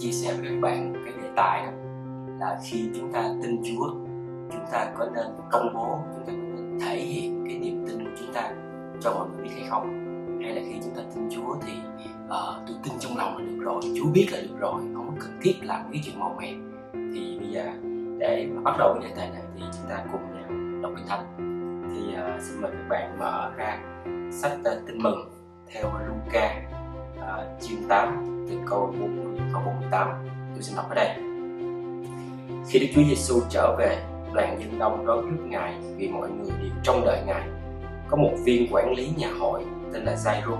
chia sẻ với các bạn cái đề tài đó là khi chúng ta tin Chúa chúng ta có nên công bố chúng ta có nên thể hiện cái niềm tin của chúng ta cho mọi người biết hay không? Hay là khi chúng ta tin Chúa thì uh, tôi tin trong lòng là được rồi Chúa biết là được rồi không cần thiết làm cái chuyện màu mè. Thì bây giờ để mà bắt đầu cái đề tài này thì chúng ta cùng nhau đọc kinh thánh. Thì uh, xin mời các bạn mở ra sách uh, tin mừng theo Luca uh, chương 8 từ câu 40 câu 48 tôi xin đọc ở đây. Khi Đức Chúa Giêsu trở về đoàn dân đông đón rước ngài vì mọi người đều trông đợi ngài. Có một viên quản lý nhà hội tên là Jairo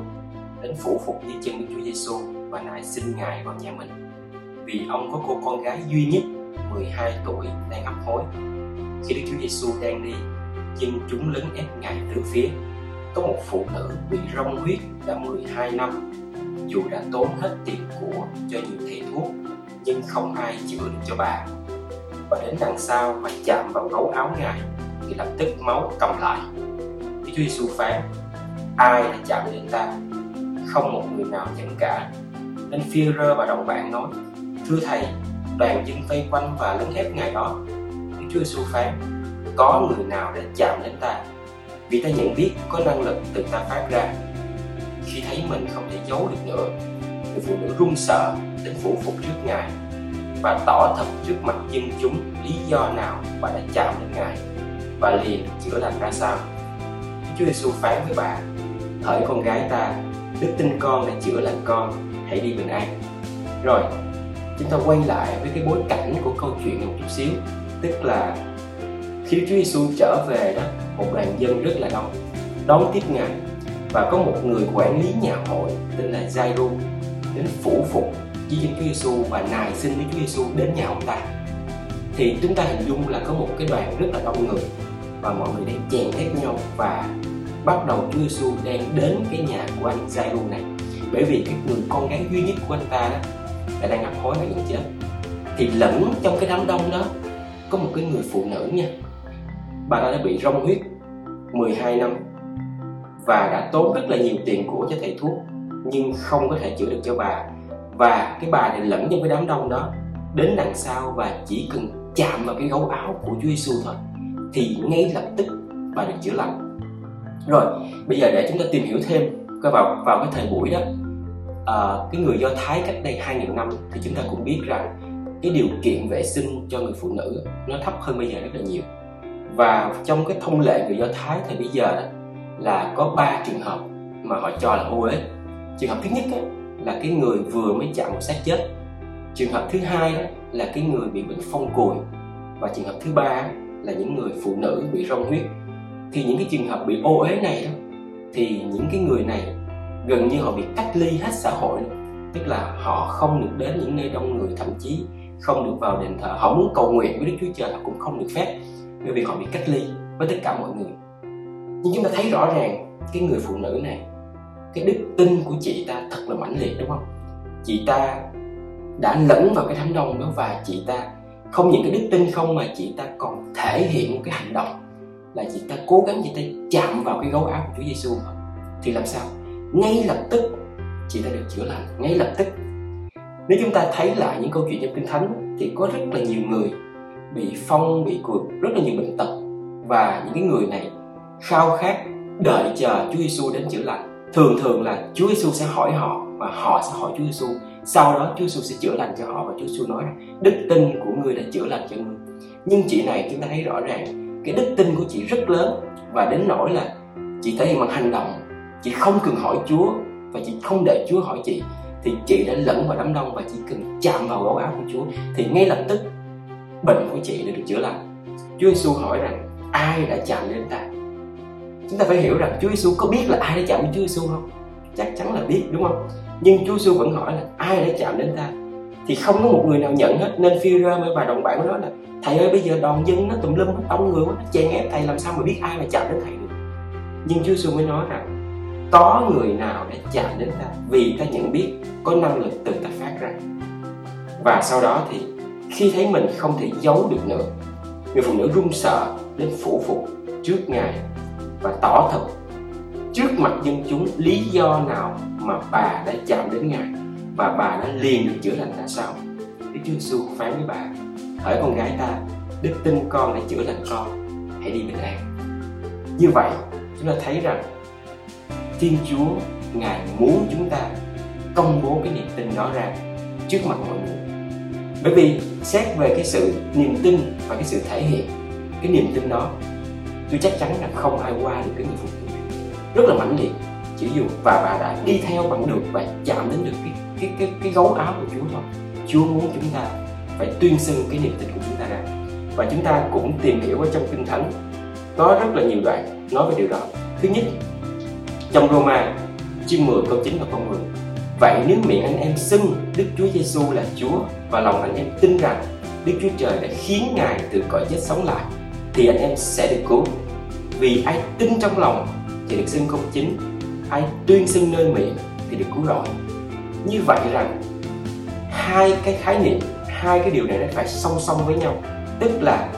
đến phủ phục dưới chân Đức Chúa Giêsu và nài xin ngài vào nhà mình. Vì ông có cô con gái duy nhất 12 tuổi đang ấp hối. Khi Đức Chúa Giêsu đang đi dân chúng lấn ép ngài từ phía. Có một phụ nữ bị rong huyết đã 12 năm dù đã tốn hết tiền của cho nhiều thầy thuốc, nhưng không ai chữa được cho bà. Và đến đằng sau mà chạm vào gấu áo ngài, thì lập tức máu cầm lại. Đức Chúa Giêsu phán, ai đã chạm đến ta? Không một người nào nhận cả. Nên phi rơ và đồng bạn nói, thưa thầy, đoàn dân vây quanh và lấn ép ngài đó. Đức Chúa Giêsu phán, có người nào đã chạm đến ta? Vì ta nhận biết có năng lực từ ta phát ra khi thấy mình không thể giấu được nữa người phụ nữ run sợ đến phủ phục trước ngài và tỏ thật trước mặt dân chúng lý do nào bà đã chạm đến ngài và liền chữa lành ra sao. Chúa Giêsu phán với bà, hỡi con gái ta, đức tin con đã chữa lành con, hãy đi bình an. Rồi, chúng ta quay lại với cái bối cảnh của câu chuyện một chút xíu, tức là khi Chúa Giêsu trở về đó, một đoàn dân rất là đông, đón tiếp ngài và có một người quản lý nhà hội tên là Jairo đến phủ phục với Chúa Giêsu và nài xin với Chúa Giêsu đến nhà ông ta. Thì chúng ta hình dung là có một cái đoàn rất là đông người và mọi người đang chèn ép nhau và bắt đầu Chúa Giêsu đang đến cái nhà của anh Jairo này. Bởi vì cái người con gái duy nhất của anh ta đó đã đang ngập hối và gần chết. Thì lẫn trong cái đám đông đó có một cái người phụ nữ nha. Bà ta đã bị rong huyết 12 năm và đã tốn rất là nhiều tiền của cho thầy thuốc nhưng không có thể chữa được cho bà. Và cái bà này lẫn trong cái đám đông đó đến đằng sau và chỉ cần chạm vào cái gấu áo của Chúa Giêsu thôi thì ngay lập tức bà được chữa lành. Rồi bây giờ để chúng ta tìm hiểu thêm coi vào vào cái thời buổi đó à, cái người do thái cách đây 2.000 năm thì chúng ta cũng biết rằng cái điều kiện vệ sinh cho người phụ nữ nó thấp hơn bây giờ rất là nhiều. Và trong cái thông lệ người do thái thì bây giờ đó là có ba trường hợp mà họ cho là ô uế trường hợp thứ nhất là cái người vừa mới chạm một xác chết. Trường hợp thứ hai là cái người bị bệnh phong cùi. Và trường hợp thứ ba là những người phụ nữ bị rong huyết. Thì những cái trường hợp bị ô uế này đó thì những cái người này gần như họ bị cách ly hết xã hội tức là họ không được đến những nơi đông người, thậm chí không được vào đền thờ. Họ muốn cầu nguyện với đức chúa trời, họ cũng không được phép, bởi vì họ bị cách ly với tất cả mọi người nhưng chúng ta thấy rõ ràng cái người phụ nữ này, cái đức tin của chị ta thật là mãnh liệt, đúng không? Chị ta đã lẫn vào cái đám đông đó và chị ta không những cái đức tin không mà chị ta còn thể hiện một cái hành động là chị ta cố gắng chị ta chạm vào cái gấu áo của Chúa Giêsu thì làm sao? Ngay lập tức chị ta được chữa lành, ngay lập tức. Nếu chúng ta thấy lại những câu chuyện trong kinh thánh thì có rất là nhiều người bị phong, bị cụt rất là nhiều bệnh tật. Và những cái người này khao khát đợi chờ Chúa Giêsu đến chữa lành thường thường là Chúa Giêsu sẽ hỏi họ và họ sẽ hỏi Chúa Giêsu sau đó Chúa Giêsu sẽ chữa lành cho họ và Chúa Giêsu nói đức tin của ngươi đã chữa lành cho ngươi nhưng chị này chúng ta thấy rõ ràng, cái đức tin của chị rất lớn và đến nỗi là chị thể hiện bằng hành động, chị không cần hỏi Chúa và chị không để Chúa hỏi chị, thì chị đã lẫn vào đám đông và chỉ cần chạm vào gấu áo của Chúa thì ngay lập tức bệnh của chị đã được chữa lành. Chúa Giêsu hỏi rằng, ai đã chạm đến ta? Chúng ta phải hiểu rằng Chúa Giêsu có biết là ai đã chạm đến Chúa Giêsu không? Chắc chắn là biết, đúng không? Nhưng Chúa Giêsu vẫn hỏi là ai đã chạm đến ta? Thì không có một người nào nhận hết, nên phi rơ và đồng bạn của nó là, thầy ơi, bây giờ đoàn dân nó tùm lum, nó đông người quá, nó chen ép thầy, làm sao mà biết ai mà chạm đến thầy được nhưng Chúa Giêsu mới nói rằng, có người nào đã chạm đến ta vì ta nhận biết có năng lực từ ta phát ra và sau đó thì khi thấy mình không thể giấu được nữa, người phụ nữ run sợ đến phủ phục trước ngài và tỏ thật. Trước mặt dân chúng, lý do nào mà bà đã chạm đến ngài và bà đã liền được chữa lành ra sao? Đức Chúa Giêsu phán với bà, hỡi con gái ta, đức tin con đã chữa lành con. Hãy đi bình an. Như vậy, chúng ta thấy rằng Thiên Chúa, Ngài muốn chúng ta công bố cái niềm tin đó ra trước mặt mọi người. Bởi vì xét về cái sự niềm tin và cái sự thể hiện, cái niềm tin đó tôi chắc chắn là không ai qua được cái người phụ nữ này rất là mãnh liệt. Chỉ dù và bà đã đi theo bằng được và chạm đến được cái cái cái cái gấu áo của Chúa thôi Chúa muốn chúng ta phải tuyên xưng cái niềm tin của chúng ta ra. Và chúng ta cũng tìm hiểu ở trong kinh thánh, có rất là nhiều đoạn nói về điều đó. Thứ nhất, trong Roma, chương 10 câu 9 và câu 10 Vậy nếu miệng anh em xưng Đức Chúa Giêsu là Chúa và lòng anh em tin rằng Đức Chúa Trời đã khiến Ngài từ cõi chết sống lại thì anh em sẽ được cứu. Vì ai tin trong lòng thì được xưng công chính, ai tuyên xưng nơi miệng thì được cứu rỗi. Như vậy rằng hai cái khái niệm, hai cái điều này nó phải song song với nhau, tức là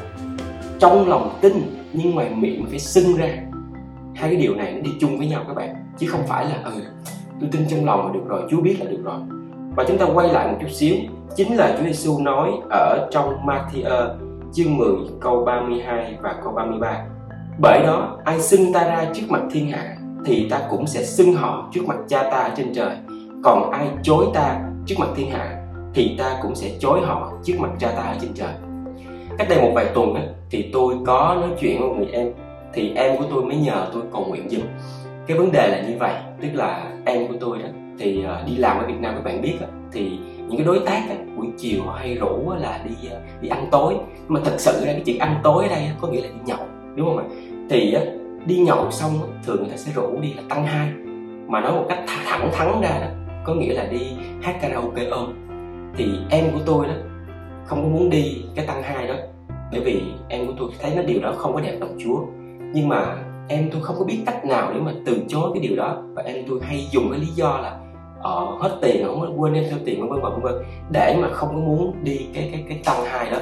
trong lòng tin nhưng ngoài miệng phải xưng ra hai cái điều này nó đi chung với nhau các bạn chứ không phải là ừ tôi tin trong lòng là được rồi Chúa biết là được rồi và chúng ta quay lại một chút xíu chính là Chúa Giêsu nói ở trong Matthew ờ, chương 10 câu 32 và câu 33 bởi đó ai xưng ta ra trước mặt thiên hạ thì ta cũng sẽ xưng họ trước mặt cha ta trên trời. Còn ai chối ta trước mặt thiên hạ thì ta cũng sẽ chối họ trước mặt cha ta ở trên trời. Cách đây một vài tuần á, thì tôi có nói chuyện với một người em thì em của tôi mới nhờ tôi cầu nguyện giùm. Cái vấn đề là như vậy tức là em của tôi đó thì ờ, đi làm ở Việt Nam các bạn biết đó, thì những cái đối tác đó, buổi chiều họ hay rủ là đi ờ, đi ăn tối. Nhưng mà thật sự ra cái chuyện ăn tối ở đây có nghĩa là đi nhậu đúng không ạ? Thì đi nhậu xong thường người ta sẽ rủ đi là tăng hai. Mà nói một cách thẳng thắn ra đó có nghĩa là đi hát karaoke ôm. Thì em của tôi đó không có muốn đi cái tăng hai đó bởi vì em của tôi thấy nó điều đó không có đẹp lòng Chúa. Nhưng mà em tôi không có biết cách nào để mà từ chối cái điều đó và em tôi hay dùng cái lý do là ờ, hết tiền không quên em theo tiền vân vân vân vân. Để mà không có muốn đi cái cái cái tăng hai đó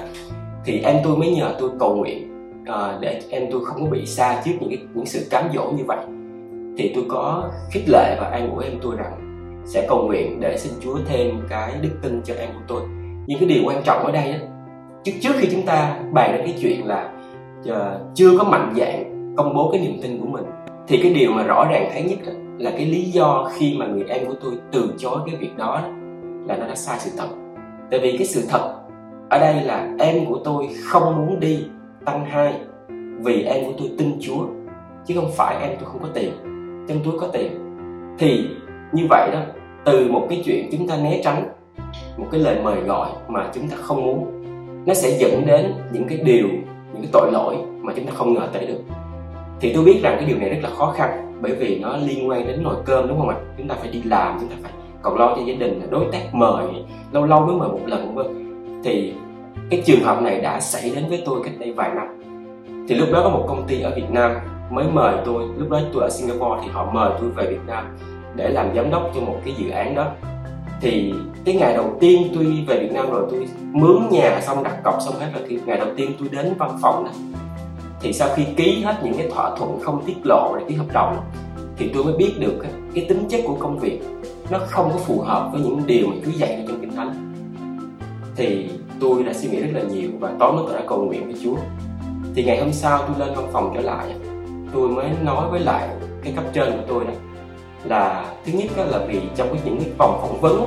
thì em tôi mới nhờ tôi cầu nguyện uh, để em tôi không có bị xa trước những cái những sự cám dỗ như vậy. Thì tôi có khích lệ và an ủi em tôi rằng sẽ cầu nguyện để xin Chúa thêm cái đức tin cho em của tôi. Nhưng cái điều quan trọng ở đây á trước trước khi chúng ta bàn đến cái chuyện là uh, chưa có mạnh dạng công bố cái niềm tin của mình thì cái điều mà rõ ràng thấy nhất là cái lý do khi mà người em của tôi từ chối cái việc đó là nó đã sai sự thật. Tại vì cái sự thật ở đây là em của tôi không muốn đi tăng hai vì em của tôi tin Chúa, chứ không phải em tôi không có tiền. Trong túi có tiền. Thì như vậy đó, từ một cái chuyện chúng ta né tránh, một cái lời mời gọi mà chúng ta không muốn, nó sẽ dẫn đến những cái điều, những cái tội lỗi mà chúng ta không ngờ tới được. Thì tôi biết rằng cái điều này rất là khó khăn bởi vì nó liên quan đến nồi cơm, đúng không ạ? Chúng ta phải đi làm, chúng ta phải còn lo cho gia đình đối tác mời, lâu lâu mới mời một lần vân. Thì cái trường hợp này đã xảy đến với tôi cách đây vài năm. Thì lúc đó có một công ty ở Việt Nam mới mời tôi, lúc đó tôi ở Singapore thì họ mời tôi về Việt Nam để làm giám đốc cho một cái dự án đó. Thì cái ngày đầu tiên tôi về Việt Nam rồi, tôi mướn nhà xong, đặt cọc xong hết rồi, thì ngày đầu tiên tôi đến văn phòng đó thì sau khi ký hết những cái thỏa thuận không tiết lộ để ký hợp đồng, thì tôi mới biết được cái tính chất của công việc nó không có phù hợp với những điều mà Chúa dạy trong kinh thánh. Thì tôi đã suy nghĩ rất là nhiều và tối mới tôi đã cầu nguyện với Chúa. Thì ngày hôm sau tôi lên văn phòng trở lại tôi mới nói với lại cái cấp trên của tôi đó là thứ nhất đó là vì trong cái những cái vòng phỏng vấn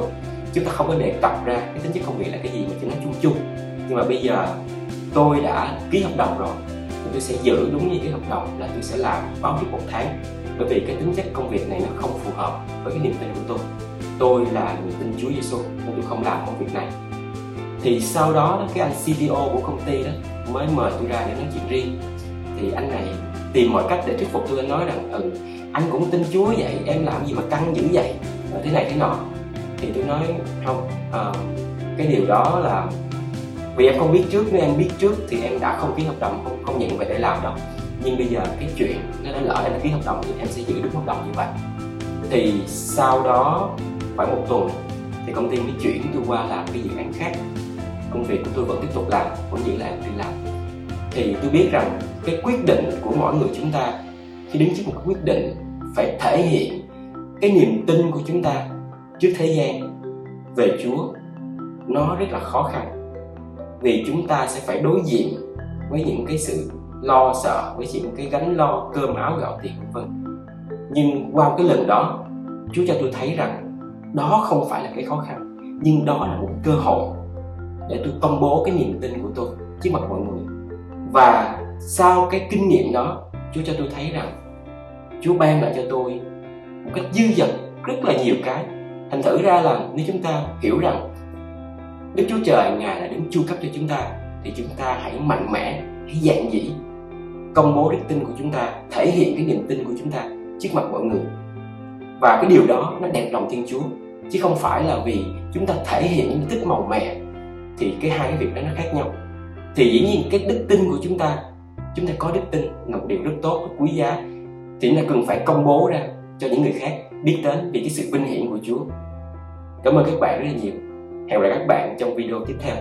chúng ta không có đề cập ra cái tính chất công việc là cái gì mà chỉ nói chung chung. Nhưng mà bây giờ tôi đã ký hợp đồng rồi tôi sẽ giữ đúng như cái hợp đồng là tôi sẽ làm báo trước một tháng. Bởi vì cái tính chất công việc này nó không phù hợp với cái niềm tin của tôi. Tôi là người tin Chúa Giêsu nên tôi không làm công việc này. Thì sau đó cái anh CTO của công ty đó mới mời tôi ra để nói chuyện riêng. Thì anh này tìm mọi cách để thuyết phục tôi anh nói rằng ừ anh cũng tin Chúa vậy em làm gì mà căng dữ vậy? Thế này thế nọ. Thì tôi nói không à, cái điều đó là vì em không biết trước nếu em biết trước thì em đã không ký hợp đồng không, không nhận về để làm đâu. Nhưng bây giờ cái chuyện nó đã lỡ em ký hợp đồng thì em sẽ giữ đúng hợp đồng như vậy. Thì sau đó khoảng một tuần thì công ty mới chuyển tôi qua làm cái dự án khác. Công việc của tôi vẫn tiếp tục làm vẫn giữ lại đi làm. Thì tôi biết rằng cái quyết định của mỗi người chúng ta khi đứng trước một quyết định phải thể hiện cái niềm tin của chúng ta trước thế gian. Về Chúa nó rất là khó khăn vì chúng ta sẽ phải đối diện với những cái sự lo sợ, với những cái gánh lo cơm áo gạo tiền, vân nhưng qua cái lần đó, Chúa cho tôi thấy rằng đó không phải là cái khó khăn, nhưng đó là một cơ hội để tôi công bố cái niềm tin của tôi trước mặt mọi người. Và sau cái kinh nghiệm đó, Chúa cho tôi thấy rằng Chúa ban lại cho tôi một cách dư dật rất là nhiều cái. Thành thử ra là nếu chúng ta hiểu rằng Đức Chúa Trời, Ngài là đứng chu cấp cho chúng ta, thì chúng ta hãy mạnh mẽ, hãy dạn dĩ công bố đức tin của chúng ta, thể hiện cái niềm tin của chúng ta trước mặt mọi người. Và cái điều đó nó đẹp lòng Thiên Chúa, chứ không phải là vì chúng ta thể hiện những tích màu mè, thì cái hai cái việc đó nó khác nhau. Thì dĩ nhiên cái đức tin của chúng ta chúng ta có đức tin là một điều rất tốt, rất quý giá. Thì chúng ta cần phải công bố ra cho những người khác biết đến vì cái sự vinh hiển của Chúa. Cảm ơn các bạn rất là nhiều hẹn gặp lại các bạn trong video tiếp theo.